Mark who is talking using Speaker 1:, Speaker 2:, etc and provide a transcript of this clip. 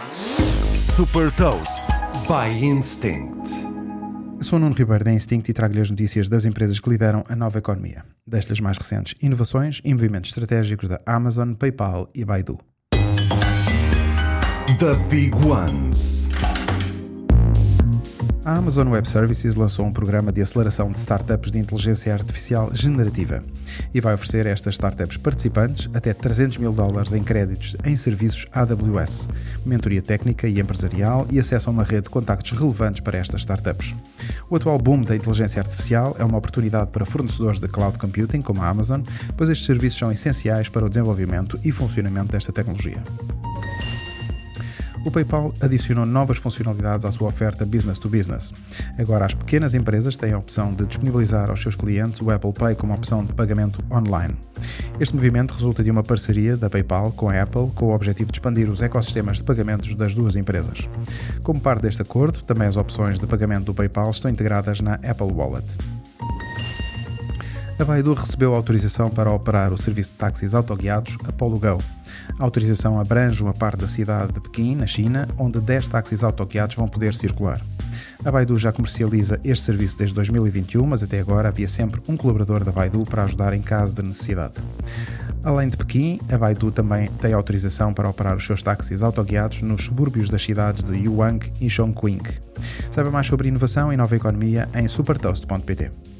Speaker 1: Super Toast by Instinct.
Speaker 2: Sou o Nuno Ribeiro da Instinct e trago-lhe as notícias das empresas que lideram a nova economia. Destas as mais recentes inovações e movimentos estratégicos da Amazon, PayPal e Baidu.
Speaker 1: The Big Ones.
Speaker 2: A Amazon Web Services lançou um programa de aceleração de startups de inteligência artificial generativa e vai oferecer a estas startups participantes até 300 mil dólares em créditos em serviços AWS, mentoria técnica e empresarial e acesso a uma rede de contactos relevantes para estas startups. O atual boom da inteligência artificial é uma oportunidade para fornecedores de cloud computing como a Amazon, pois estes serviços são essenciais para o desenvolvimento e funcionamento desta tecnologia o PayPal adicionou novas funcionalidades à sua oferta business to business. Agora, as pequenas empresas têm a opção de disponibilizar aos seus clientes o Apple Pay como opção de pagamento online. Este movimento resulta de uma parceria da PayPal com a Apple com o objetivo de expandir os ecossistemas de pagamentos das duas empresas. Como parte deste acordo, também as opções de pagamento do PayPal estão integradas na Apple Wallet. A Baidu recebeu autorização para operar o serviço de táxis autoguiados Apollo Go. A autorização abrange uma parte da cidade de Pequim, na China, onde 10 táxis autoguiados vão poder circular. A Baidu já comercializa este serviço desde 2021, mas até agora havia sempre um colaborador da Baidu para ajudar em caso de necessidade. Além de Pequim, a Baidu também tem autorização para operar os seus táxis autoguiados nos subúrbios das cidades de Yuang e Chongqing. Saiba mais sobre inovação e nova economia em supertoast.pt.